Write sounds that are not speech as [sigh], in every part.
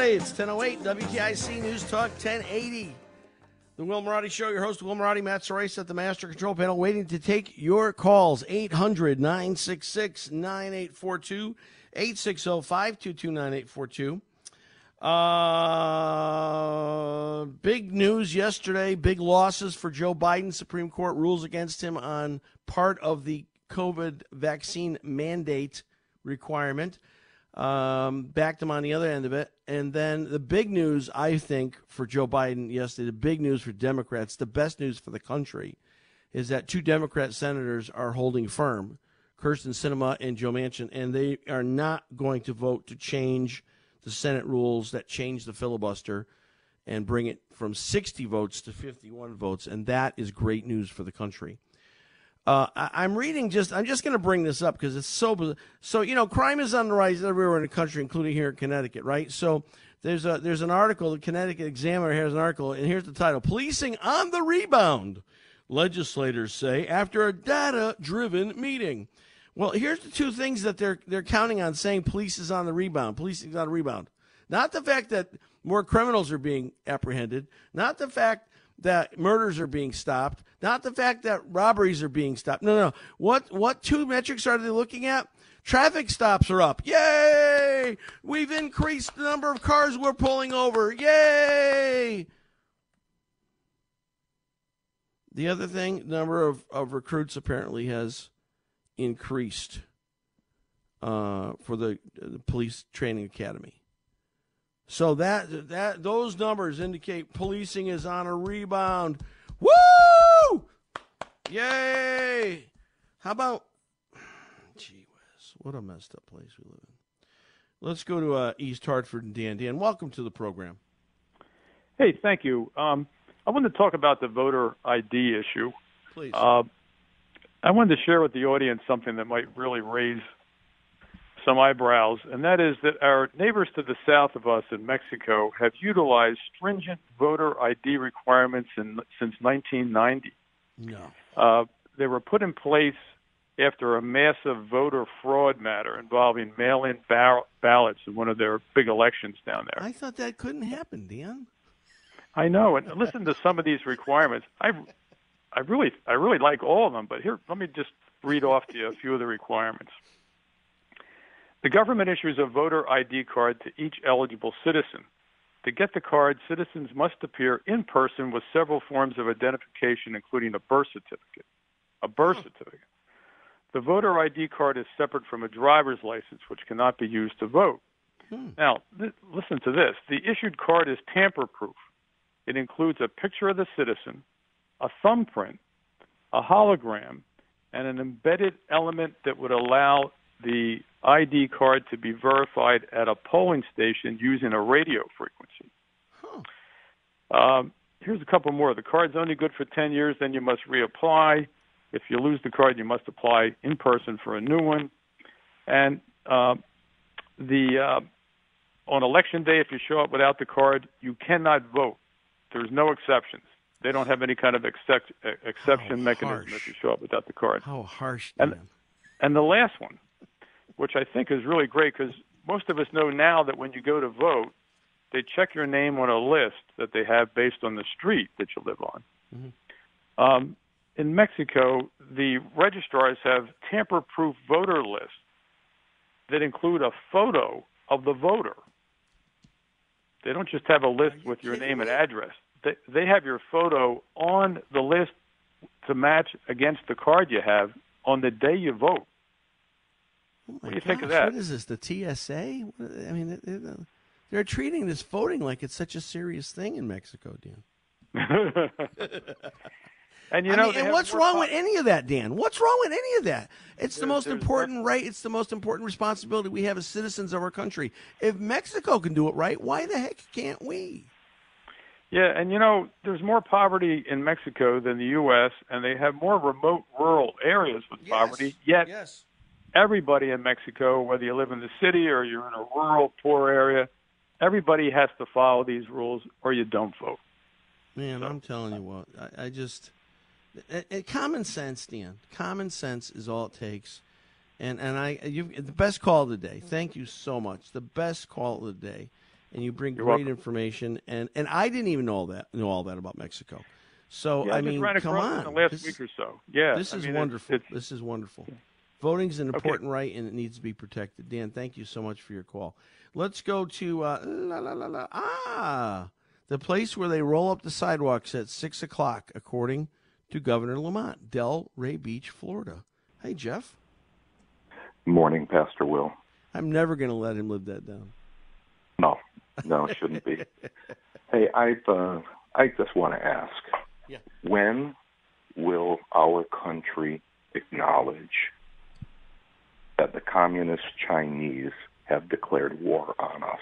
It's 1008 WTIC News Talk 1080. The Will Marotti Show, your host, Will Marotti, Matt Sorace at the Master Control Panel, waiting to take your calls. 800 966 9842, 860 522 9842. Uh, big news yesterday, big losses for Joe Biden. Supreme Court rules against him on part of the COVID vaccine mandate requirement. Um, backed him on the other end of it. And then the big news, I think, for Joe Biden yesterday, the big news for Democrats, the best news for the country, is that two Democrat senators are holding firm, Kyrsten Sinema and Joe Manchin, and they are not going to vote to change the Senate rules that change the filibuster and bring it from 60 votes to 51 votes. And that is great news for the country. Uh, I, I'm reading just. I'm just going to bring this up because it's so. So you know, crime is on the rise everywhere in the country, including here in Connecticut, right? So there's a there's an article. The Connecticut Examiner has an article, and here's the title: "Policing on the rebound." Legislators say after a data-driven meeting. Well, here's the two things that they're they're counting on saying police is on the rebound. Policing is on the rebound. Not the fact that more criminals are being apprehended. Not the fact that murders are being stopped. Not the fact that robberies are being stopped. No, no. What what two metrics are they looking at? Traffic stops are up. Yay! We've increased the number of cars we're pulling over. Yay! The other thing, number of, of recruits apparently has increased uh, for the, the police training academy. So that that those numbers indicate policing is on a rebound. Woo! Yay! How about gee whiz, what a messed up place we live in. Let's go to uh, East Hartford and Dan. Dan, welcome to the program. Hey, thank you. Um, I wanted to talk about the voter ID issue. Please. Uh, I wanted to share with the audience something that might really raise some eyebrows, and that is that our neighbors to the south of us in Mexico have utilized stringent voter ID requirements in, since 1990. no. Uh, they were put in place after a massive voter fraud matter involving mail-in ba- ballots in one of their big elections down there. I thought that couldn't happen, Dan. I know, and listen to some of these requirements. I, I really, I really like all of them. But here, let me just read off to you a few of the requirements. The government issues a voter ID card to each eligible citizen. To get the card, citizens must appear in person with several forms of identification, including a birth certificate. A birth hmm. certificate. The voter ID card is separate from a driver's license, which cannot be used to vote. Hmm. Now, th- listen to this. The issued card is tamper proof. It includes a picture of the citizen, a thumbprint, a hologram, and an embedded element that would allow the ID card to be verified at a polling station using a radio frequency. Um, here's a couple more. The card's only good for 10 years, then you must reapply. If you lose the card, you must apply in person for a new one. And uh, the uh, on election day, if you show up without the card, you cannot vote. There's no exceptions. They don't have any kind of except, exception How mechanism harsh. if you show up without the card. How harsh, And- And the last one, which I think is really great because most of us know now that when you go to vote, they check your name on a list that they have based on the street that you live on. Um, in Mexico, the registrars have tamper proof voter lists that include a photo of the voter. They don't just have a list you with your name and address. They, they have your photo on the list to match against the card you have on the day you vote. Oh What do you think of that? What is this? The TSA? I mean, it- it- uh, they're treating this voting like it's such a serious thing in Mexico, Dan. [laughs] [laughs] and you I know, mean, and what's wrong with any of that, Dan? What's wrong with any of that? It's the most important right. It's the most important responsibility we have as citizens of our country. If Mexico can do it right, why the heck can't we? Yeah, and you know, there's more poverty in Mexico than the U.S., and they have more remote rural areas with poverty. Yet, yes. Everybody in Mexico, whether you live in the city or you're in a rural, poor area, everybody has to follow these rules, or you don't vote. Man, I'm telling you what, I, I just uh, uh, common sense, Dan. Common sense is all it takes. And and I you the best call of the day. Thank you so much. The best call of the day. And you bring You're great welcome. information. And and I didn't even know all that know all that about Mexico. So Yeah, I mean, come on. the last This- week or so. Yeah, This I is mean, wonderful. it's- this is wonderful. Voting's an important right, and it needs to be protected. Dan, thank you so much for your call. Let's go to uh, la la la la. Ah, the place where they roll up the sidewalks at six o'clock, according to Governor Lamont, Delray Beach, Florida. Hey, Jeff. Morning, Pastor Will. I'm never going to let him live that down. No, no, it shouldn't be. [laughs] Hey, I've uh, I just want to ask, Yeah. when will our country acknowledge that the communist Chinese have declared war on us?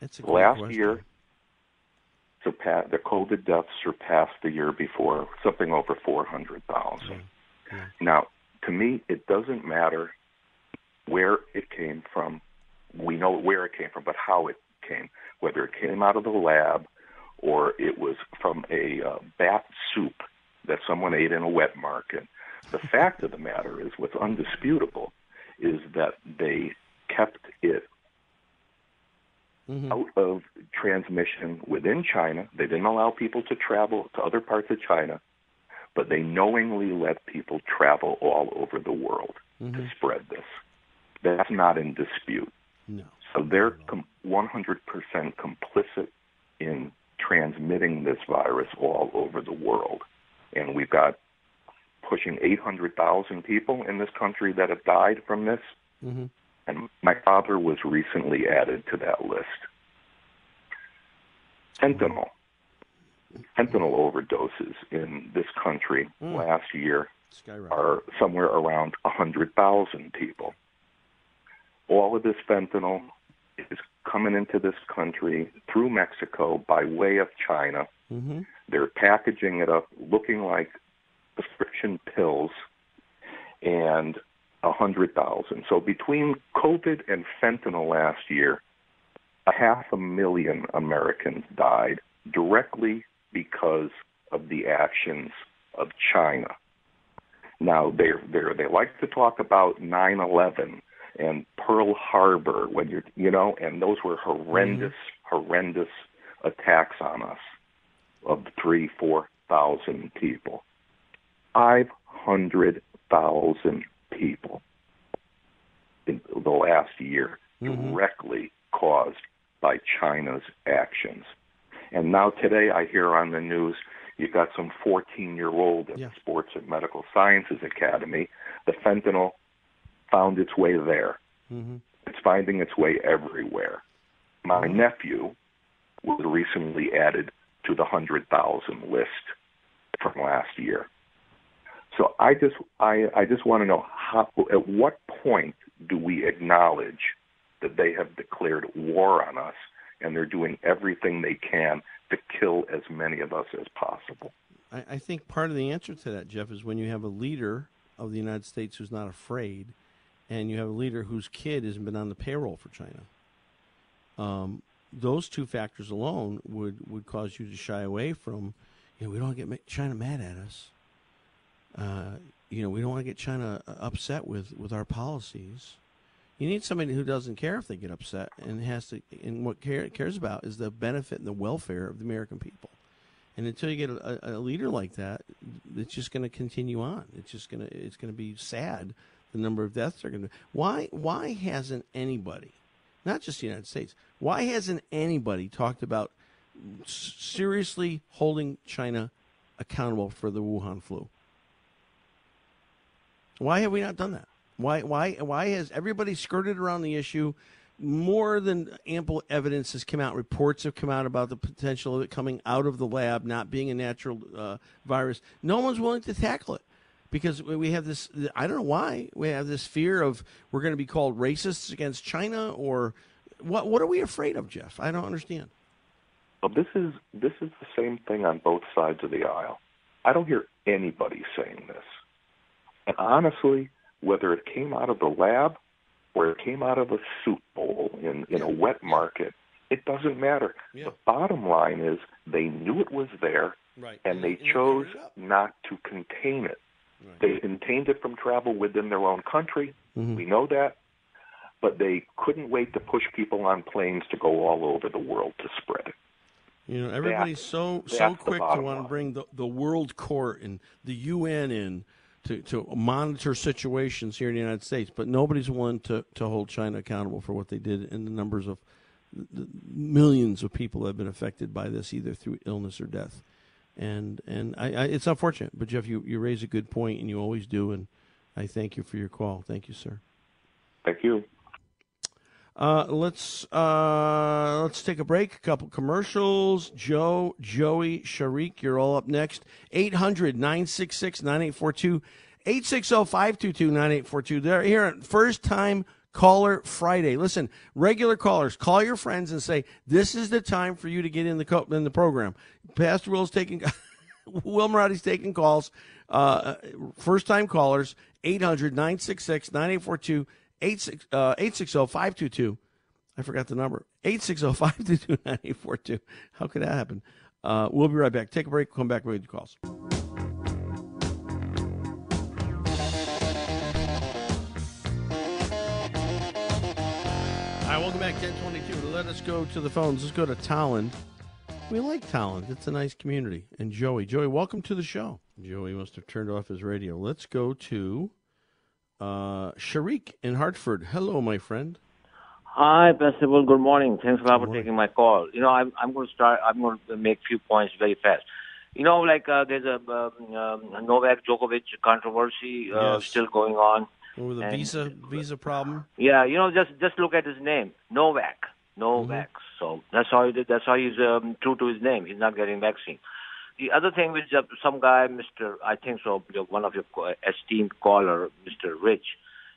It's a Last question. year, surpa- the COVID deaths surpassed the year before, something over 400,000. Now, to me, it doesn't matter where it came from. We know where it came from, but how it came, whether it came out of the lab or it was from a uh, bath soup that someone ate in a wet market. The fact of the matter is, what's undisputable is that they kept it Mhm. out of transmission within China. They didn't allow people to travel to other parts of China, but they knowingly let people travel all over the world to spread this. That's not in dispute. No. So they're com- 100% complicit in transmitting this virus all over the world. And we've got pushing 800,000 people in this country that have died from this. Mhm. And my father was recently added to that list. Fentanyl. Fentanyl overdoses in this country last year Skyrocket. are somewhere around 100,000 people. All of this fentanyl is coming into this country through Mexico by way of China. hmm They're packaging it up looking like prescription pills and 100,000. So between COVID and fentanyl last year, a half a million Americans died directly because of the actions of China. Now they they they like to talk about 9/11 and Pearl Harbor when you're you know, and those were horrendous mm-hmm. horrendous attacks on us of three four thousand people. Five hundred thousand people in the last year directly caused by China's actions. And now today I hear on the news you've got some 14 year old at Yeah. the Sports and Medical Sciences Academy. The fentanyl found its way there. hmm It's finding its way everywhere. My nephew was recently added to the 100,000 list from last year. So I just I, I just want to know how at what point do we acknowledge that they have declared war on us and they're doing everything they can to kill as many of us as possible. I, I think part of the answer to that, Jeff, is when you have a leader of the United States who's not afraid, and you have a leader whose kid hasn't been on the payroll for China. um, those two factors alone would, would cause you to shy away from, you know, we don't get China mad at us. Uh, you know, we don't want to get China uh, upset with, with our policies. You need somebody who doesn't care if they get upset and has to, and what care, cares about is the benefit and the welfare of the American people. And until you get a, a leader like that, it's just going to continue on. It's just going to, it's going to be sad. The number of deaths are going to. Why, why hasn't anybody, not just the United States, why hasn't anybody talked about seriously holding China accountable for the Wuhan flu? Why have we not done that? Why why why has everybody skirted around the issue? More than ample evidence has come out. Reports have come out about the potential of it coming out of the lab, not being a natural uh, virus. No one's willing to tackle it because we have this. I don't know why we have this fear of we're going to be called racists against China or what. What are we afraid of, Jeff? I don't understand. Well, this is this is the same thing on both sides of the aisle. I don't hear anybody saying this. And honestly, whether it came out of the lab or it came out of a soup bowl in, in a wet market, it doesn't matter. Yeah. The bottom line is they knew it was there Right. and they chose not to contain it. Right. They contained it from travel within their own country. Mhm. We know that. But they couldn't wait to push people on planes to go all over the world to spread it. You know, everybody's so so quick to want to bring the, the World Court and the UN in to, to monitor situations here in the United States, but nobody's willing to, to hold China accountable for what they did and the numbers of the millions of people that have been affected by this, either through illness or death. And and I, I, it's unfortunate, but Jeff, you, you raise a good point, and you always do, and I thank you for your call. Thank you, sir. Thank you. Uh, let's uh, let's take a break. A couple commercials. Joe, Joey, Sharik, you're all up next. 800 966 9842. 860 522 9842. They're here at First Time Caller Friday. Listen, regular callers, call your friends and say, This is the time for you to get in the, co- in the program. Pastor Will's taking. [laughs] Will Marotti's taking calls. Uh, first time callers, 800 966 9842. 860 522. I forgot the number. 860 522 9842. How could that happen? Uh, we'll be right back. Take a break. Come back with your calls. All right, welcome back, 1022. Let us go to the phones. Let's go to Tolland. We like Tolland. It's a nice community. And Joey. Joey, welcome to the show. Joey must have turned off his radio. Let's go to uh, Sharik in Hartford. Hello, my friend. Hi, Will. Good morning. Thanks a lot for taking my call. You know, I'm I'm going to start. I'm going to make a few points very fast. You know, like uh, there's a um, um, Novak Djokovic controversy uh, Yes. still going on. Over the And- visa visa problem. Yeah, you know, just just look at his name, Novak. Novak. So that's how he did. That's how he's um, true to his name. He's not getting vaccine. The other thing which uh, some guy, Mr. I think so, one of your esteemed caller, Mr. Rich,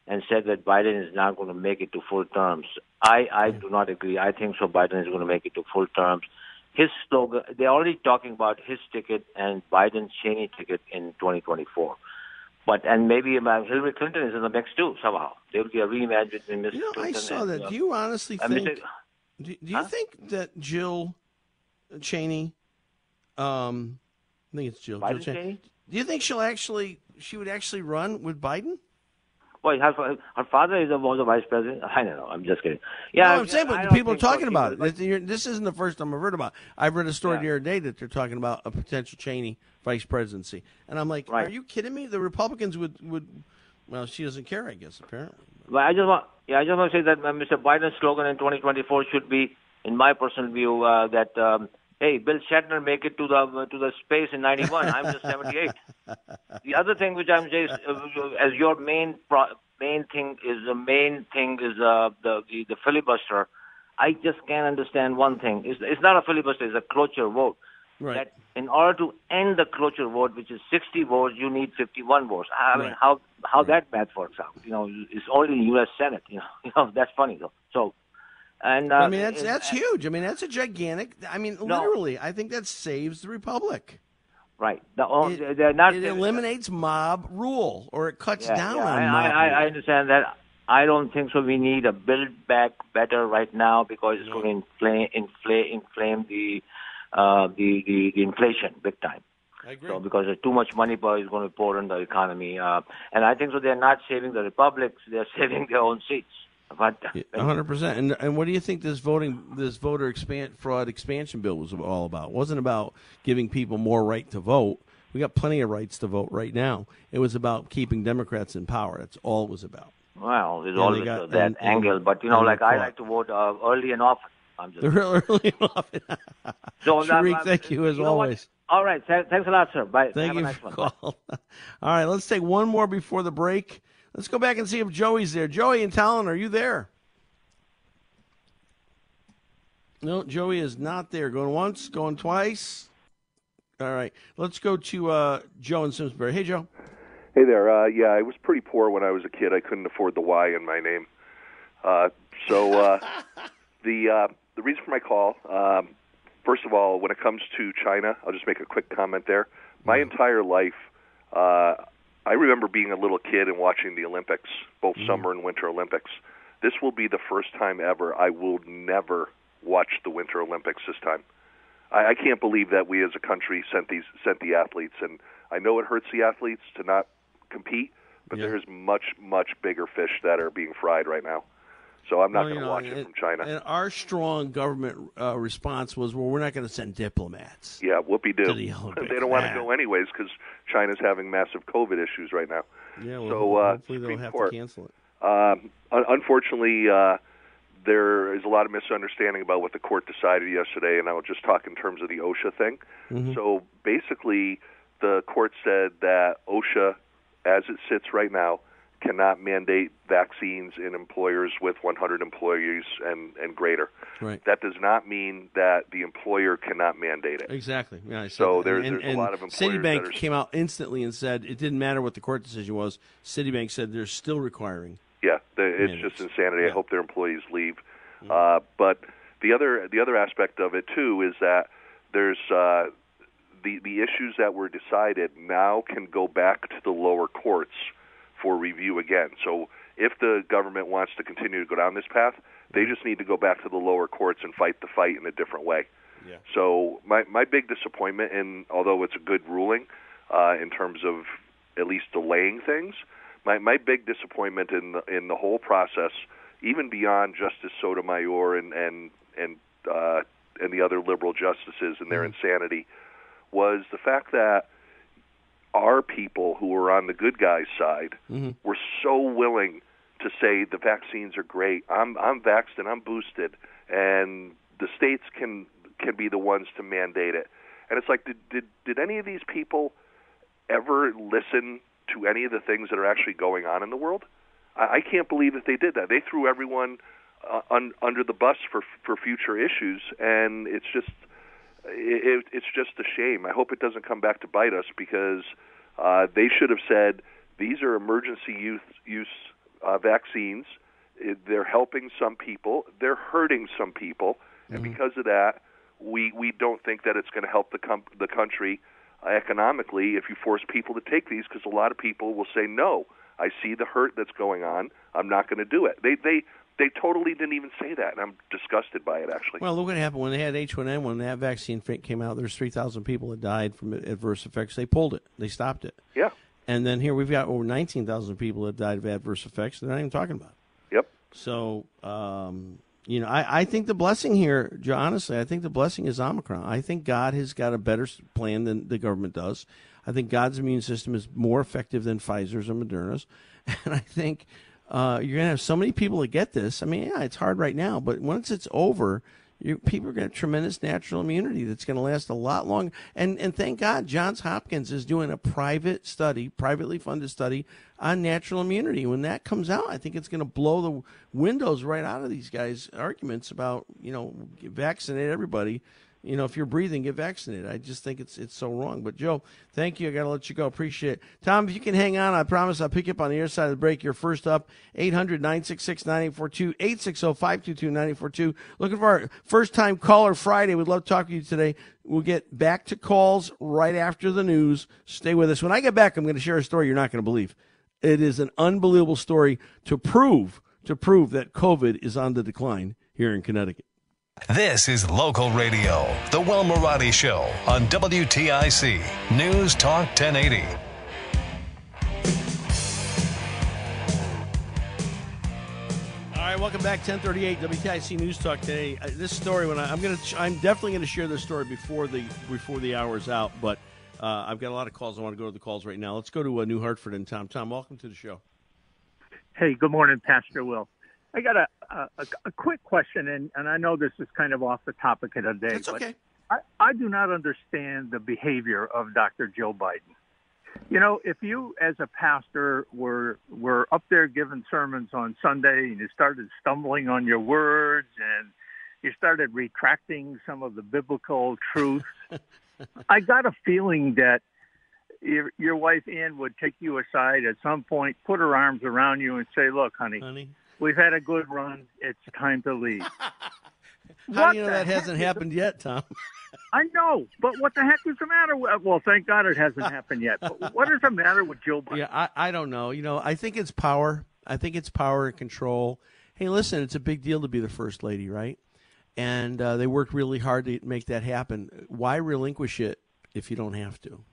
and said that Biden is not going to make it to full terms. I I do not agree. I think so. Biden is going to make it to full terms. His slogan, they're already talking about his ticket and Biden's Cheney ticket in 2024. But and maybe Hillary Clinton is in the mix too somehow. There will be a rematch between Mr. You know, I saw and, that. uh, Do you honestly uh, think? Mr. Do, do you Huh? think that Jill Cheney? Um, I think it's Jill. Jill Cheney? Do you think she'll actually? She would actually run with Biden? Well, her, her father is a, was a vice president. I don't know. I'm just kidding. Yeah, no, I'm saying, but people are think so. talking about it. This- isn't the first time I've heard about. it. I've read a story Yeah. the other day that they're talking about a potential Cheney vice presidency, and I'm like, Right. are you kidding me? The Republicans would would. Well, she doesn't care, I guess. Apparently, But I just want, yeah, I just want to say that uh, Mr. Biden's slogan in 2024 should be, in my personal view, uh, that um, hey, Bill Shatner make it to the uh, to the space in '91. I'm just 78. [laughs] The other thing which I'm is, uh, as your main pro- main thing is the main thing is uh, the, the the filibuster. I just can't understand one thing. It's, it's not a filibuster; it's a cloture vote. right? That in order to end the cloture vote, which is 60 votes, you need 51 votes. I mean, Right. how how that math works out? You know, it's only in the U.S. Senate. You know, [laughs] you know that's funny though. So, and uh, I mean, that's that's huge. I mean, that's a gigantic. I mean, No. literally, I think that saves the republic. right. The, It, they're not. it eliminates mob rule, or it cuts yeah, down yeah, on I, mob I, I understand that. I don't think so. We need a build back better right now because it's going to inflame, inflame, inflame the, uh, the, the the inflation big time. I agree. So because there's too much money power is going to pour in the economy, uh, and I think so. They're not saving the republics; they're [laughs] saving their own seats. But [laughs] One hundred percent. And and what do you think this voting, this voter expand fraud expansion bill was all about? It wasn't about giving people more right to vote. We got plenty of rights to vote right now. It was about keeping Democrats in power. That's all it was about. Well, there's Yeah, always got- that and- and- angle, but you know, like I like to vote uh, early and often. I'm just They're really off. so Sharik, I'm- thank you as know what? always. All right, thanks a lot, sir. Bye. Thank Have a you nice for one. call. [laughs] All right, let's take one more before the break. Let's go back and see if Joey's there. Joey and Tolland, are you there? No, Joey is not there. Going once, going twice. All right, let's go to uh, Joe in Simsbury. Hey, Joe. Hey there. Uh, yeah, I was pretty poor when I was a kid. I couldn't afford the Y in my name. Uh, so uh, [laughs] the uh, the reason for my call, um, first of all, when it comes to China, I'll just make a quick comment there. My entire life, uh, I remember being a little kid and watching the Olympics, both mm-hmm. summer and winter Olympics. This will be the first time ever I will never watch the Winter Olympics this time. I, I can't believe that we as a country sent these sent the athletes, and I know it hurts the athletes to not compete, but Yeah. there's much much bigger fish that are being fried right now. So I'm not Well, going you to know, watch and- it from China. And our strong government uh, response was, well, we're not going to send diplomats. yeah, whoopee doo. the. [laughs] They don't want to go anyways because China's having massive COVID issues right now. Yeah, well, So, uh, hopefully they'll have Court. to cancel it. Um, unfortunately, uh, there is a lot of misunderstanding about what the court decided yesterday, and I'll just talk in terms of the OSHA thing. Mm-hmm. So basically, the court said that OSHA, as it sits right now, cannot mandate vaccines in employers with 100 employees and, and greater. Right. That does not mean that the employer cannot mandate it. Exactly. Yeah, I said So that. there's- and, a lot of employers Citibank are- came out instantly and said it didn't matter what the court decision was. Citibank said they're still requiring. Yeah, the, it's Mandates. just insanity. I hope their employees leave. Uh, but the other the other aspect of it too is that there's uh, the the issues that were decided now can go back to the lower courts for review again. So if the government wants to continue to go down this path, they just need to go back to the lower courts and fight the fight in a different way. Yeah. So my my big disappointment, and although it's a good ruling uh, in terms of at least delaying things, my my big disappointment in the, in the whole process, even beyond Justice Sotomayor and and and uh, and the other liberal justices and their insanity, was the fact that our people who were on the good guys' side were so willing to say the vaccines are great. I'm I'm vaxxed and I'm boosted, and the states can can be the ones to mandate it. And it's like, did did did any of these people ever listen to any of the things that are actually going on in the world? I, I can't believe that they did that. They threw everyone uh, un, under the bus for for future issues, and it's just it, it's just a shame. I hope it doesn't come back to bite us because uh, they should have said these are emergency use use uh, vaccines. They're helping some people. They're hurting some people, and because of that, we we don't think that it's going to help the com- the country uh, economically if you force people to take these because a lot of people will say no. I see the hurt that's going on. I'm not going to do it. They they they totally didn't even say that, and I'm disgusted by it actually. Well, look what happened when they had H1N1. When that vaccine came out, there's 3,000 people that died from adverse effects. They pulled it. They stopped it. yeah. And then here we've got over 19,000 people that died of adverse effects. They're not even talking about it. Yep. So, um, you know, I, I think the blessing here, honestly, I think the blessing is Omicron. I think God has got a better plan than the government does. I think God's immune system is more effective than Pfizer's and Moderna's. [laughs] And I think uh, you're to have so many people that get this. I mean, yeah, it's hard right now, but once it's over, you, people are to have tremendous natural immunity that's to last a lot longer. And and thank God, Johns Hopkins is doing a private study, privately funded study on natural immunity. When that comes out, I think it's to blow the windows right out of these guys' arguments about you know vaccinate everybody. You know, if you're breathing, get vaccinated. I just think it's it's so wrong. But Joe, thank you. I got to let you go. Appreciate it. Tom, if you can hang on, I promise I'll pick you up on the other side of the break. You're first up, 800 966 9842, 860 522 9842. Looking for our first time caller Friday. We'd love to talk to you today. We'll get back to calls right after the news. Stay with us. When I get back, I'm going to share a story you're not going to believe. It is an unbelievable story to prove to prove that COVID is on the decline here in Connecticut. This is local radio, The Will Marotti Show on WTIC News Talk 1080. All right, welcome back. 1038 WTIC News Talk today. Uh, this story, when I, am going to, I'm definitely going to share this story before the before the hour is out. But uh, I've got a lot of calls. I want to go to the calls right now. Let's go to uh, New Hartford and Tom. Tom, welcome to the show. Hey, good morning, Pastor Will. I got a, a, a quick question, and, and I know this is kind of off the topic of the day. That's okay. I, I do not understand the behavior of Dr. Joe Biden. You know, if you as a pastor were were up there giving sermons on Sunday and you started stumbling on your words and you started retracting some of the biblical truths, [laughs] I got a feeling that your, your wife Ann would take you aside at some point, put her arms around you, and say, "Look, honey, honey, we've had a good run. It's time to leave." [laughs] How What do you know that heck hasn't happened yet, Tom? [laughs] I know, but what the heck is the matter? with Well, thank God it hasn't [laughs] happened yet. But what is the matter with Joe Biden? Yeah, I, I don't know. You know, I think it's power. I think it's power and control. Hey, listen, it's a big deal to be the first lady, right? And uh, they worked really hard to make that happen. Why relinquish it if you don't have to?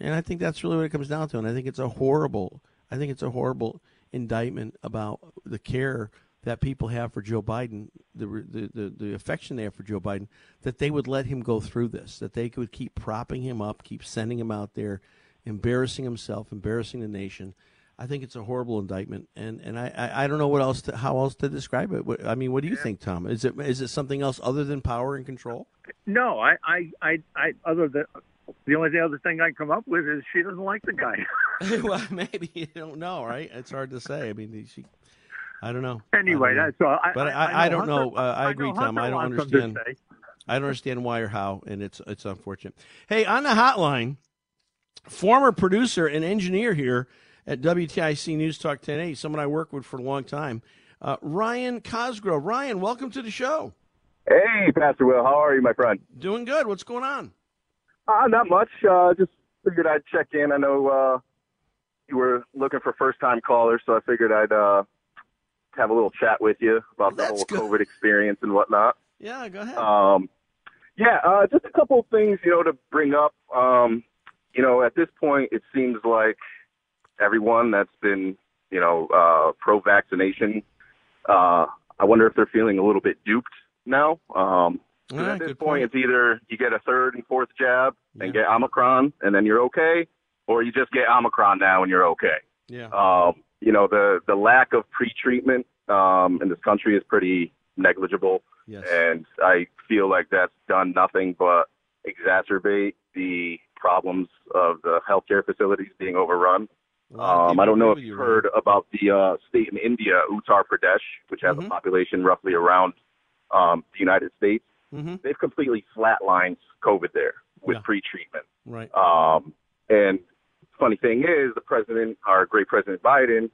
And I think that's really what it comes down to. And I think it's a horrible, I think it's a horrible indictment about the care that people have for Joe Biden, the, the the the affection they have for Joe Biden, that they would let him go through this, that they could keep propping him up, keep sending him out there, embarrassing himself, embarrassing the nation. I think it's a horrible indictment, and and I, I, I don't know what else to, how else to describe it. What, I mean, what do you think, Tom? Is it is it something else other than power and control? No, I, I, I, I other than the only other thing I come up with is she doesn't like the guy. [laughs] [laughs] well, [laughs] maybe you don't know, right? It's hard to say. I mean, she, I don't know. anyway, I don't know. that's all. I, But I, I, I, don't Hunter- know. Uh, I, agree, know Tom. I don't wants something to understand. I don't understand why or how, and it's it's unfortunate. Hey, on the hotline, former producer and engineer here at WTIC News Talk 1080, someone I worked with for a long time, uh, Ryan Cosgrove. Ryan, welcome to the show. Hey, Pastor Will, how are you, my friend? Doing good. What's going on? Uh, not much. Uh, just figured I'd check in. I know uh, you were looking for first-time callers, so I figured I'd uh, have a little chat with you about the whole good. COVID experience and whatnot. Yeah, go ahead. Um, yeah, uh, just a couple of things, you know, to bring up. Um, you know, at this point, it seems like everyone that's been, you know, uh, pro-vaccination, uh, I wonder if they're feeling a little bit duped now. Um, Yeah, at this point, point. it's either you get a third and fourth jab and get Omicron, and then you're okay, or you just get Omicron now and you're okay. yeah. Um, you know, the the lack of pre-treatment um, in this country is pretty negligible, yes. and I feel like that's done nothing but exacerbate the problems of the healthcare facilities being overrun. A lot of Um, I don't know if you've you, heard about the uh, state in India, Uttar Pradesh, which has Mhm. a population roughly around um, the United States. Mhm. They've completely flatlined COVID there with Yeah. pre-treatment. Right. Um, and funny thing is, the president, our great President Biden,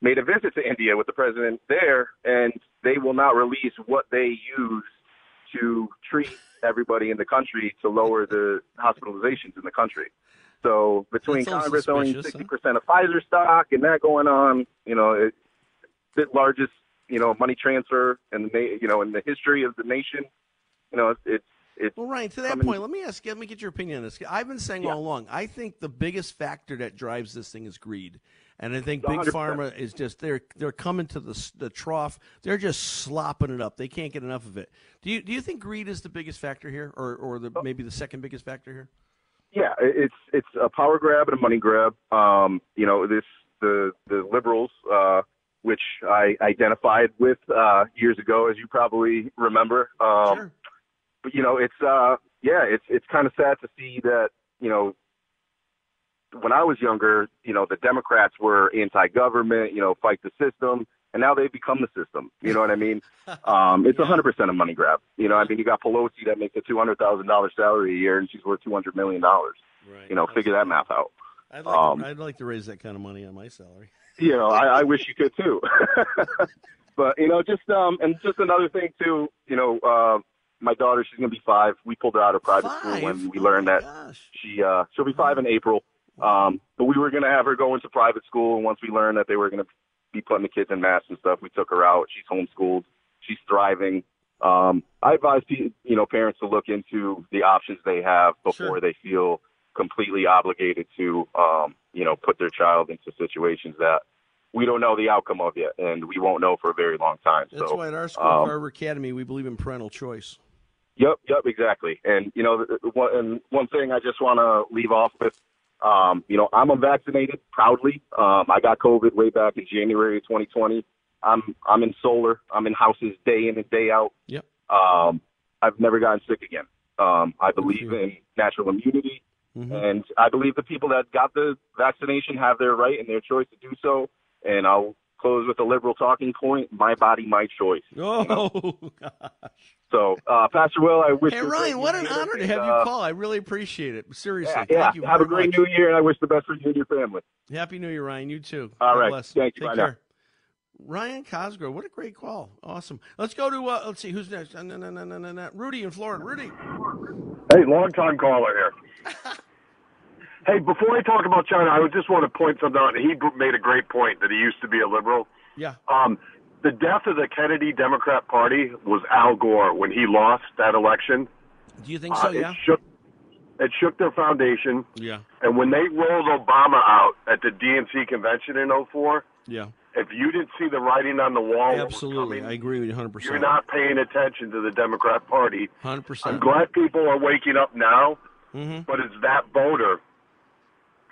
made a visit to India with the president there, and they will not release what they use to treat everybody in the country to lower the hospitalizations in the country. So between That's a little Congress owning suspicious, sixty huh? percent of Pfizer stock and that going on, you know, it's the largest you know money transfer in the you know in the history of the nation. You know, it's it's, it's Well, Ryan, to that coming- point, let me ask. Let me get your opinion on this. I've been saying all along. I think the biggest factor that drives this thing is greed, and I think big 100%. pharma is just they're they're coming to the the trough. They're just slopping it up. They can't get enough of it. Do you do you think greed is the biggest factor here, or or the maybe the second biggest factor here? Yeah, it's it's a power grab and a money grab. Um, you know, this the the liberals, uh, which I identified with uh, years ago, as you probably remember. Um, sure. But you know, it's uh, yeah, it's it's kind of sad to see that you know. When I was younger, you know, the Democrats were anti-government, you know, fight the system, and now they've become the system. You know what I mean? [laughs] Um, it's a hundred percent a money grab. You know, I mean, you got Pelosi that makes a two hundred thousand dollars salary a year, and she's worth two hundred million dollars. Right. You know, figure that math out. I'd like, um, to, I'd like to raise that kind of money on my salary. [laughs] You know, I, I wish you could too. [laughs] but you know, just um, and just another thing too. You know, uh, my daughter, she's gonna be five. We pulled her out of private Five? school when we Oh learned that gosh. she uh, she'll be five in April. Um, but we were going to have her go into private school, and once we learned that they were going to be putting the kids in masks and stuff, we took her out. She's homeschooled. She's thriving. Um, I advise you know parents to look into the options they have before Sure. they feel completely obligated to um, you know put their child into situations that we don't know the outcome of yet, and we won't know for a very long time. That's so, why at our school, um, Carver Academy, we believe in parental choice. Yep, yep, exactly. And you know, one, and one thing I just want to leave off with, um, you know, I'm unvaccinated proudly. Um, I got COVID way back in January of 2020. I'm I'm in solar. I'm in houses day in and day out. Yep. Um, I've never gotten sick again. Um, I believe in natural immunity, Mm-hmm. and I believe the people that got the vaccination have their right and their choice to do so. And I'll close with a liberal talking point: my body, my choice. Oh, [laughs] So, uh, Pastor Will, I wish. hey you a Ryan, what an Year, honor to and, have you uh, call. I really appreciate it. Seriously, Yeah, yeah. you. Have a great much. New Year, and I wish the best for you and your family. Happy New Year, Ryan. You too. All God right. bless. Thank you. Take Bye now. care. Ryan Cosgrove, what a great call. Awesome. Let's go to uh, let's see who's next. Uh, no, no, no, no, no, no. Rudy in Florida. Rudy. Hey, long time caller here. [laughs] hey, before I talk about China, I would just want to point something out. He made a great point that he used to be a liberal. Yeah. Um, the death of the Kennedy Democrat Party was Al Gore when he lost that election. Do you think so? Uh, yeah. It shook, it shook their foundation. Yeah. And when they rolled Obama out at the DNC convention in '04, Yeah. if you didn't see the writing on the wall, Absolutely. coming, I agree with you 100%. you're not paying attention to the Democrat Party. 100%. I'm glad people are waking up now, Mm-hmm. but it's that voter.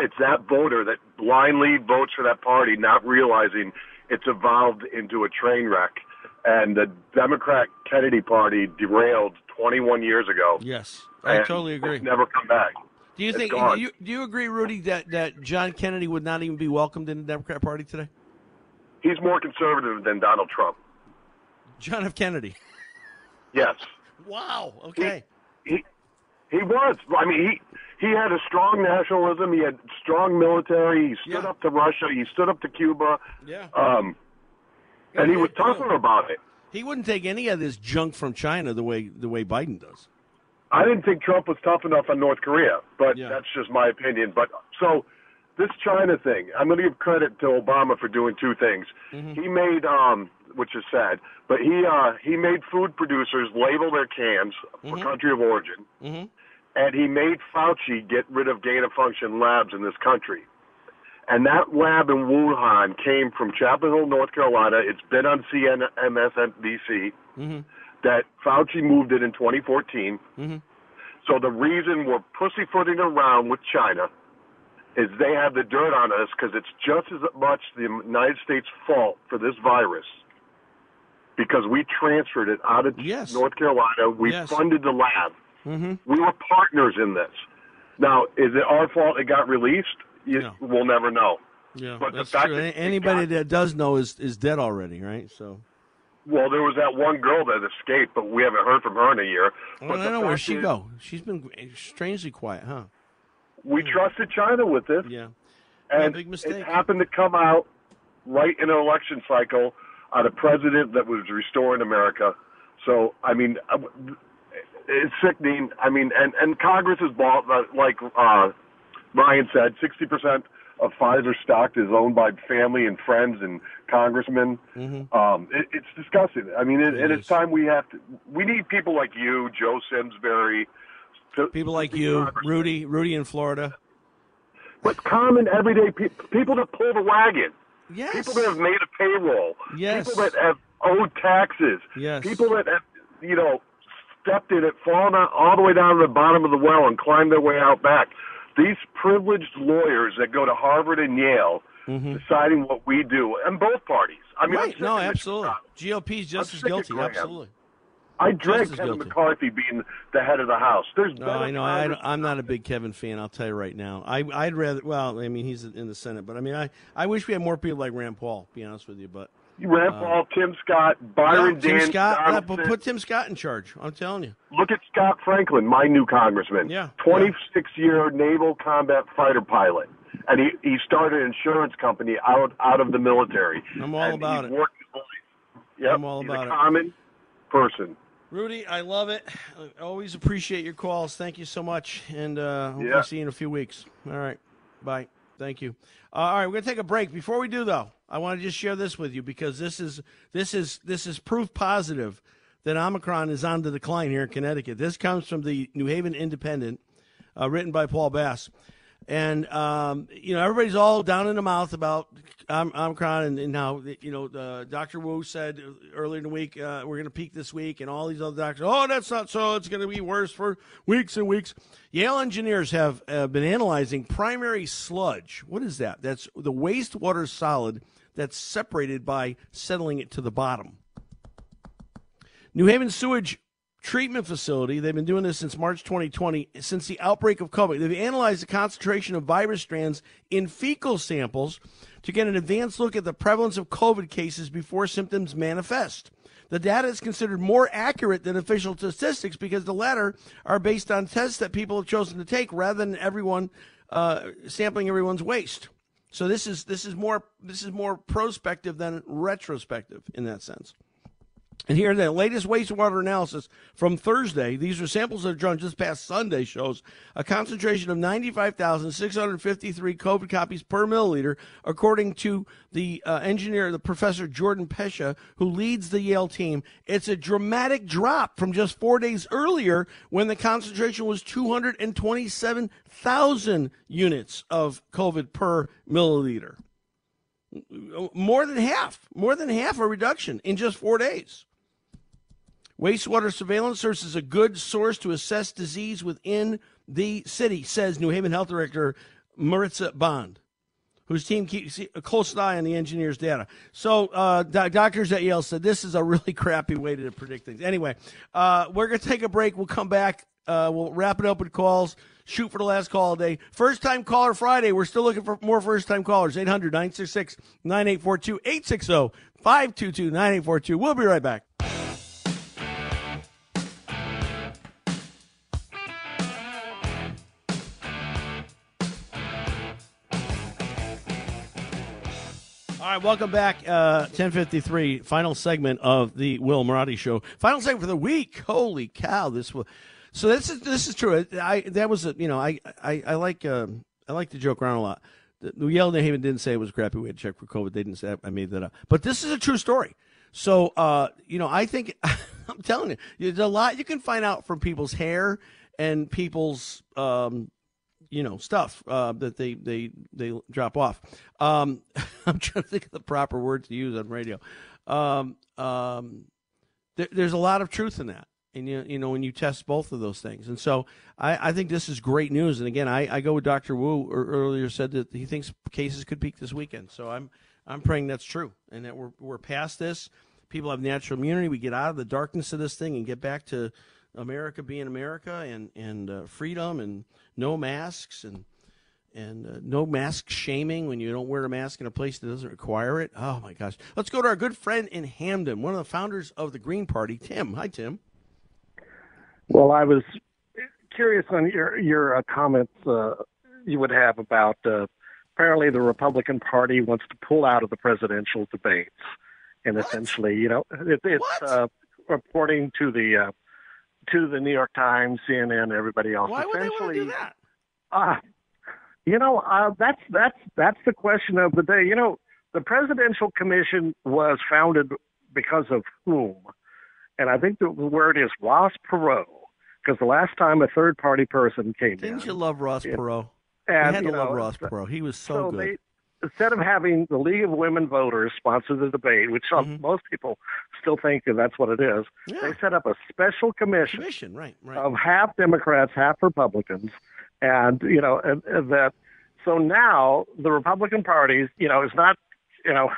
It's that voter that blindly votes for that party, not realizing it's evolved into a train wreck. And the Democrat Kennedy Party derailed 21 years ago. Yes. I totally agree. It's never come back. Do you It's think gone. do you, do you agree, Rudy, that, that John Kennedy would not even be welcomed in the Democrat Party today? He's more conservative than Donald Trump. John F. Kennedy. Yes. Wow. Okay. He he was. I mean, he he had a strong nationalism. He had strong military. He stood up to Russia. He stood up to Cuba. Yeah. Um, and he was tougher about it. He wouldn't take any of this junk from China the way the way Biden does. I didn't think Trump was tough enough on North Korea, but that's just my opinion. But so this China thing, I'm going to give credit to Obama for doing two things. He made, um, which is sad, but he uh, he made food producers label their cans for country of origin, Mm-hmm. And he made Fauci get rid of gain of function labs in this country. And that lab in Wuhan came from Chapel Hill, North Carolina. It's been on CNN, MSNBC Mm-hmm. that Fauci moved it in 2014. Mm-hmm. So the reason we're pussyfooting around with China is they have the dirt on us because it's just as much the United States' fault for this virus because we transferred it out of North Carolina. We Yes. funded the lab. Mm-hmm. We were partners in this. Now, is it our fault it got released? You, We'll never know. Yeah, But the that's fact true. that Anybody that does know is is dead already, right? So Well, there was that one girl that escaped, but we haven't heard from her in a year. I But I don't know where she is, go. She's been strangely quiet, huh? We trusted China with this. Yeah. And big mistake. it happened to come out right in an election cycle on a president that was restoring America. So, I mean, uh, it's sickening. I mean, and, and Congress is bought, like uh, Ryan said, 60% of Pfizer stock is owned by family and friends and congressmen. Mm-hmm. Um, it, it's disgusting. I mean, it, It and is. it's time we have to. We need people like you, Joe Simsbury. To, People like you, Rudy, Rudy in Florida. but common everyday people, people that pull the wagon. Yes. People that have made a payroll. Yes. People that have owed taxes. Yes. People that have, you know, stepped in it, fallen out, all the way down to the bottom of the well and climbed their way out back. These privileged lawyers that go to Harvard and Yale deciding what we do, and both parties. I mean, Mm-hmm. right? No, absolutely. crap. GOP's just I'm as guilty. Absolutely. I dread Kevin guilty. McCarthy being the head of the House. There's No, I know. I I'm not a big Kevin fan. I'll tell you right now. I, I'd rather. Well, I mean, he's in the Senate, but I mean, I, I wish we had more people like Rand Paul. Be honest with you, but Rand uh, Paul, Tim Scott, Byron yeah, Tim Dan Scott. yeah, but put Tim Scott in charge. I'm telling you. Look at Scott Franklin, my new congressman. Yeah. 26 year naval combat fighter pilot. And he, he started an insurance company out out of the military. I'm all And about it. Yep, I'm all he's about a it. common person. Rudy, I love it. I always appreciate your calls. Thank you so much, and uh, hope Yeah. See you in a few weeks. All right. Bye. Thank you. Uh, all right, we're gonna take a break. Before we do, though, I want to just share this with you because this is this is this is proof positive that Omicron is on the decline here in Connecticut. This comes from the New Haven Independent, uh, written by Paul Bass. And um, you know everybody's all down in the mouth about Omicron and, and how you know uh, Dr. Wu said earlier in the week uh, we're going to peak this week, and all these other doctors, oh that's not so, it's going to be worse for weeks and weeks. Yale engineers have uh, been analyzing primary sludge. What is that? That's the wastewater solid that's separated by settling it to the bottom. New Haven Sewage Treatment Facility, they've been doing this since March 2020, since the outbreak of COVID. They've analyzed the concentration of virus strands in fecal samples to get an advanced look at the prevalence of COVID cases before symptoms manifest. The data is considered more accurate than official statistics because the latter are based on tests that people have chosen to take rather than everyone uh, sampling everyone's waste. So this is this is more this is more prospective than retrospective in that sense. And here, the latest wastewater analysis from Thursday, these are samples that are drawn just past Sunday, shows a concentration of 95,653 COVID copies per milliliter, according to the uh, engineer, the professor Jordan Peccia, who leads the Yale team. It's a dramatic drop from just four days earlier when the concentration was 227,000 units of COVID per milliliter. More than half, more than half a reduction in just four days. Wastewater surveillance serves as a good source to assess disease within the city, says New Haven Health Director Maritza Bond, whose team keeps a close eye on the engineer's data. So, uh, doctors at Yale said this is a really [laughs] crappy way to predict things. Anyway, uh, we're going to take a break. We'll come back. Uh, we'll wrap it up with calls. Shoot for the last call of day. First time caller Friday. We're still looking for more first time callers. 800 966 9842 860 522 9842. We'll be right back. All right, welcome back. Uh, 1053, final segment of the Will Marotti Show. Final segment for the week. Holy cow, this was. So this is this is true. I that was a, you know I I, I like uh, I like to joke around a lot. The Yale New Haven didn't say it was crappy way to check for COVID. They didn't say I made that up. But this is a true story. So uh, you know I think [laughs] I'm telling you, there's a lot you can find out from people's hair and people's um, you know stuff uh, that they they they drop off. Um, [laughs] I'm trying to think of the proper word to use on radio. Um, um, there, there's a lot of truth in that, and you you know when you test both of those things, and so I, I think this is great news. And again, I, I go with Dr. Wu earlier said that he thinks cases could peak this weekend. So I'm I'm praying that's true, and that we're we're past this. People have natural immunity. We get out of the darkness of this thing and get back to America being America and and uh, freedom and no masks and and uh, no mask shaming when you don't wear a mask in a place that doesn't require it. Oh my gosh! Let's go to our good friend in Hamden, one of the founders of the Green Party, Tim. Hi, Tim. Well, I was curious on your your uh, comments uh, you would have about uh, apparently the Republican Party wants to pull out of the presidential debates, and what? essentially, you know, it, it's uh, reporting to the uh, to the New York Times, CNN, everybody else. Why would they want to do that? Uh, you know, uh, that's that's that's the question of the day. You know, the Presidential Commission was founded because of whom? And I think the word is Ross Perot, because the last time a third party person came Didn't in. you love Ross Perot? And, you had you know, love Ross Perot. He was so, so good. They, instead of having the League of Women Voters sponsor the debate, which Mm-hmm. most people still think that that's what it is, they set up a special commission, Commission, right, right. of half Democrats, half Republicans, and you know, and, and that. So now the Republican Party, you know, is not, you know,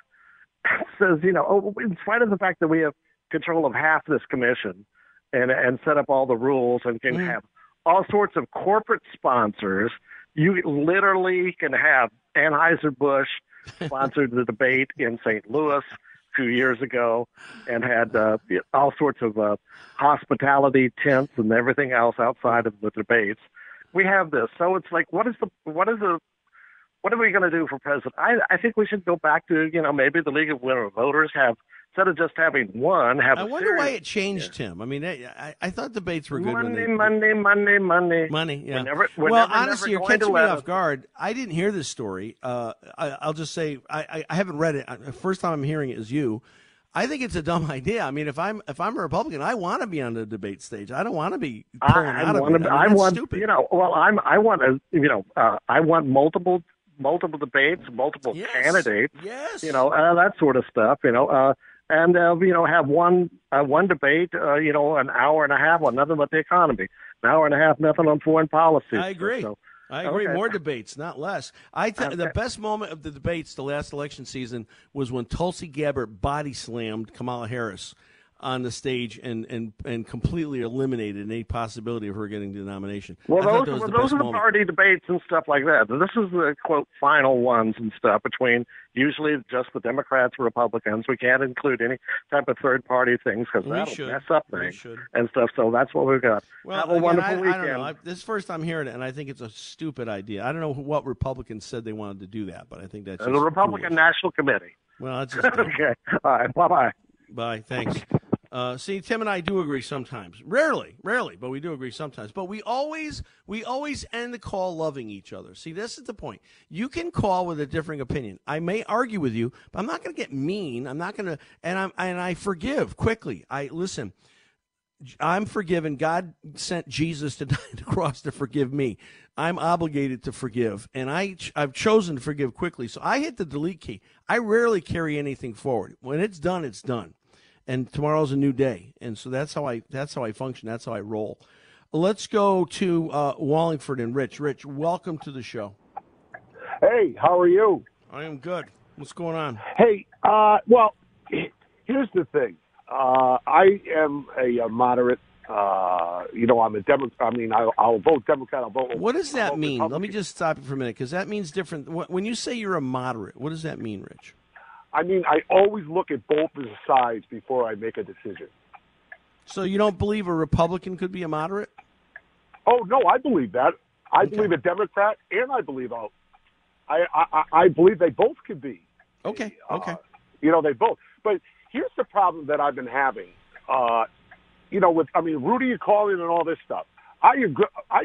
[laughs] says, you know, oh, in spite of the fact that we have control of half this commission, and and set up all the rules and can Mm. have all sorts of corporate sponsors. You literally can have Anheuser Busch [laughs] sponsored the debate in St. Louis a few years ago, and had uh, all sorts of uh, hospitality tents and everything else outside of the debates. We have this, so it's like, what is the what is the what are we going to do for president? I, I think we should go back to, you know, maybe the League of Women Voters have instead of just having one, have I wonder why it changed him. I mean, I, I, thought debates were good. they, Monday, Monday, Monday. Money, yeah. We're never- we're well, never, never honestly, you're going to catching me off guard. I didn't hear this story. Uh, I, I'll just say I, I, haven't read it. Uh, First time I'm hearing it is you. I think it's a dumb [laughs] idea. I mean, if I'm if I'm a Republican, I want to be on the debate stage. I don't want to be pulling I, out of want it. to. I, mean, I want. stupid. You know. Well, I'm. I want to. You know. Uh, I want multiple multiple debates, multiple Yes. candidates. Yes. You know uh, that sort of stuff. You know. Uh, and uh, you know have one uh, one debate. Uh, you know, an hour and a half on nothing but the economy. An hour and a half nothing on foreign policy. I agree. So, I agree. okay. More debates, not less. I t- the Okay. best moment of the debates the last election season was when Tulsi Gabbard body slammed Kamala Harris on the stage and and and completely eliminated any possibility of her getting the nomination. Well, those, that well, the those are the moment. party debates and stuff like that. This is the quote final ones and stuff between usually just the Democrats and Republicans. We can't include any type of third party things because that'll should. mess up things and stuff. So that's what we've got. Well, Have a again, wonderful I, weekend. I don't know. I, this is the first time hearing it, and I think it's a stupid idea. I don't know what Republicans said they wanted to do that, but I think that's Uh, the Republican foolish. National Committee. Well, that's just [laughs] okay. All right. Bye bye. Bye. Thanks. Uh, see, Tim and I do agree sometimes. Rarely, rarely, but we do agree sometimes. But we always, we always end the call loving each other. See, this is the point. You can call with a differing opinion. I may argue with you, but I'm not going to get mean. I'm not going to, and I'm, and I forgive quickly. I listen. I'm forgiven. God sent Jesus to [laughs] die on the cross to forgive me. I'm obligated to forgive, and I I've chosen to forgive quickly. So I hit the delete key. I rarely carry anything forward. When it's done, it's done, and tomorrow's a new day. And so that's how I that's how I function. That's how I roll. Let's go to uh, Wallingford and Rich. Rich, welcome to the show. Hey, how are you? I am good. What's going on? Hey, uh, well, here's the thing. Uh, I am a, a moderate. Uh, you know, I'm a Democrat. I mean, I, I'll vote Democrat. I'll vote. What does that mean? Let me just stop you for a minute because that means different. When you say you're a moderate, what does that mean, Rich? I mean, I always look at both the sides before I make a decision. So you don't believe a Republican could be a moderate? Oh no, I believe that. I believe a Democrat, and I believe a, I, I I believe they both could be. Okay. Okay. You know, they both. But here's the problem that I've been having. Uh, you know, with I mean, Rudy you calling and all this stuff. I agree. I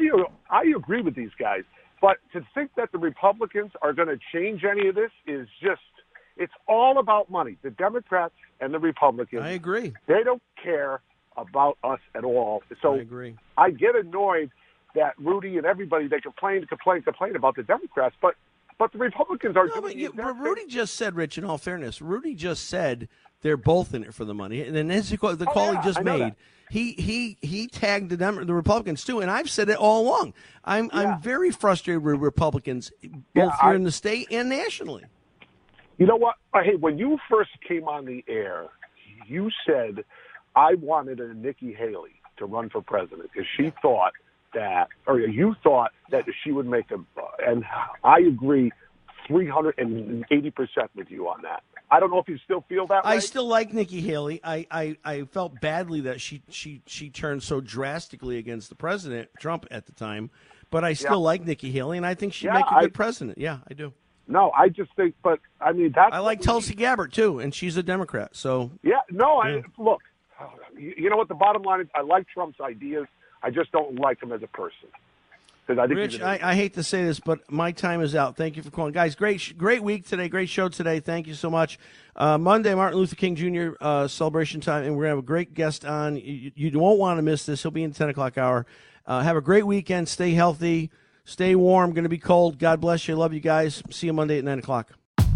I agree with these guys, but to think that the Republicans are going to change any of this is just. It's all about money. The Democrats and the Republicans. I agree. They don't care about us at all. So I agree. I get annoyed that Rudy and everybody they complain, complain, complain about the Democrats, but but the Republicans are No, doing but, you, but Rudy just said, Rich. In all fairness, Rudy just said they're both in it for the money, and then the oh, call Oh, yeah, he just made, that. he he he tagged the Dem- the Republicans too, and I've said it all along. I'm I'm very frustrated with Republicans, both Yeah, here I- in the state and nationally. You know what? Uh, Hey, when you first came on the air, you said I wanted a Nikki Haley to run for president because she thought that, or you thought that she would make a, and I agree, three hundred and eighty percent with you on that. I don't know if you still feel that way. I still like Nikki Haley. I, I, I felt badly that she, she she turned so drastically against the president Trump at the time, but I still Yeah. like Nikki Haley, and I think she'd Yeah, make a good president. Yeah, I do. No, I just think, but I mean that's I like Tulsi Gabbard too, and she's a Democrat. So Yeah, no, I look. You you know what? The bottom line is, I like Trump's ideas. I just don't like him as a person. I think Rich, I, I hate to say this, but my time is out. Thank you for calling, guys. Great, great week today. Great show today. Thank you so much. Uh, Monday, Martin Luther King Jr. Uh, celebration time, and we're gonna have a great guest on. You, you won't want to miss this. He'll be in the ten o'clock hour. Uh, have a great weekend. Stay healthy. Stay warm. Going to be cold. God bless you. Love you guys. See you Monday at nine o'clock.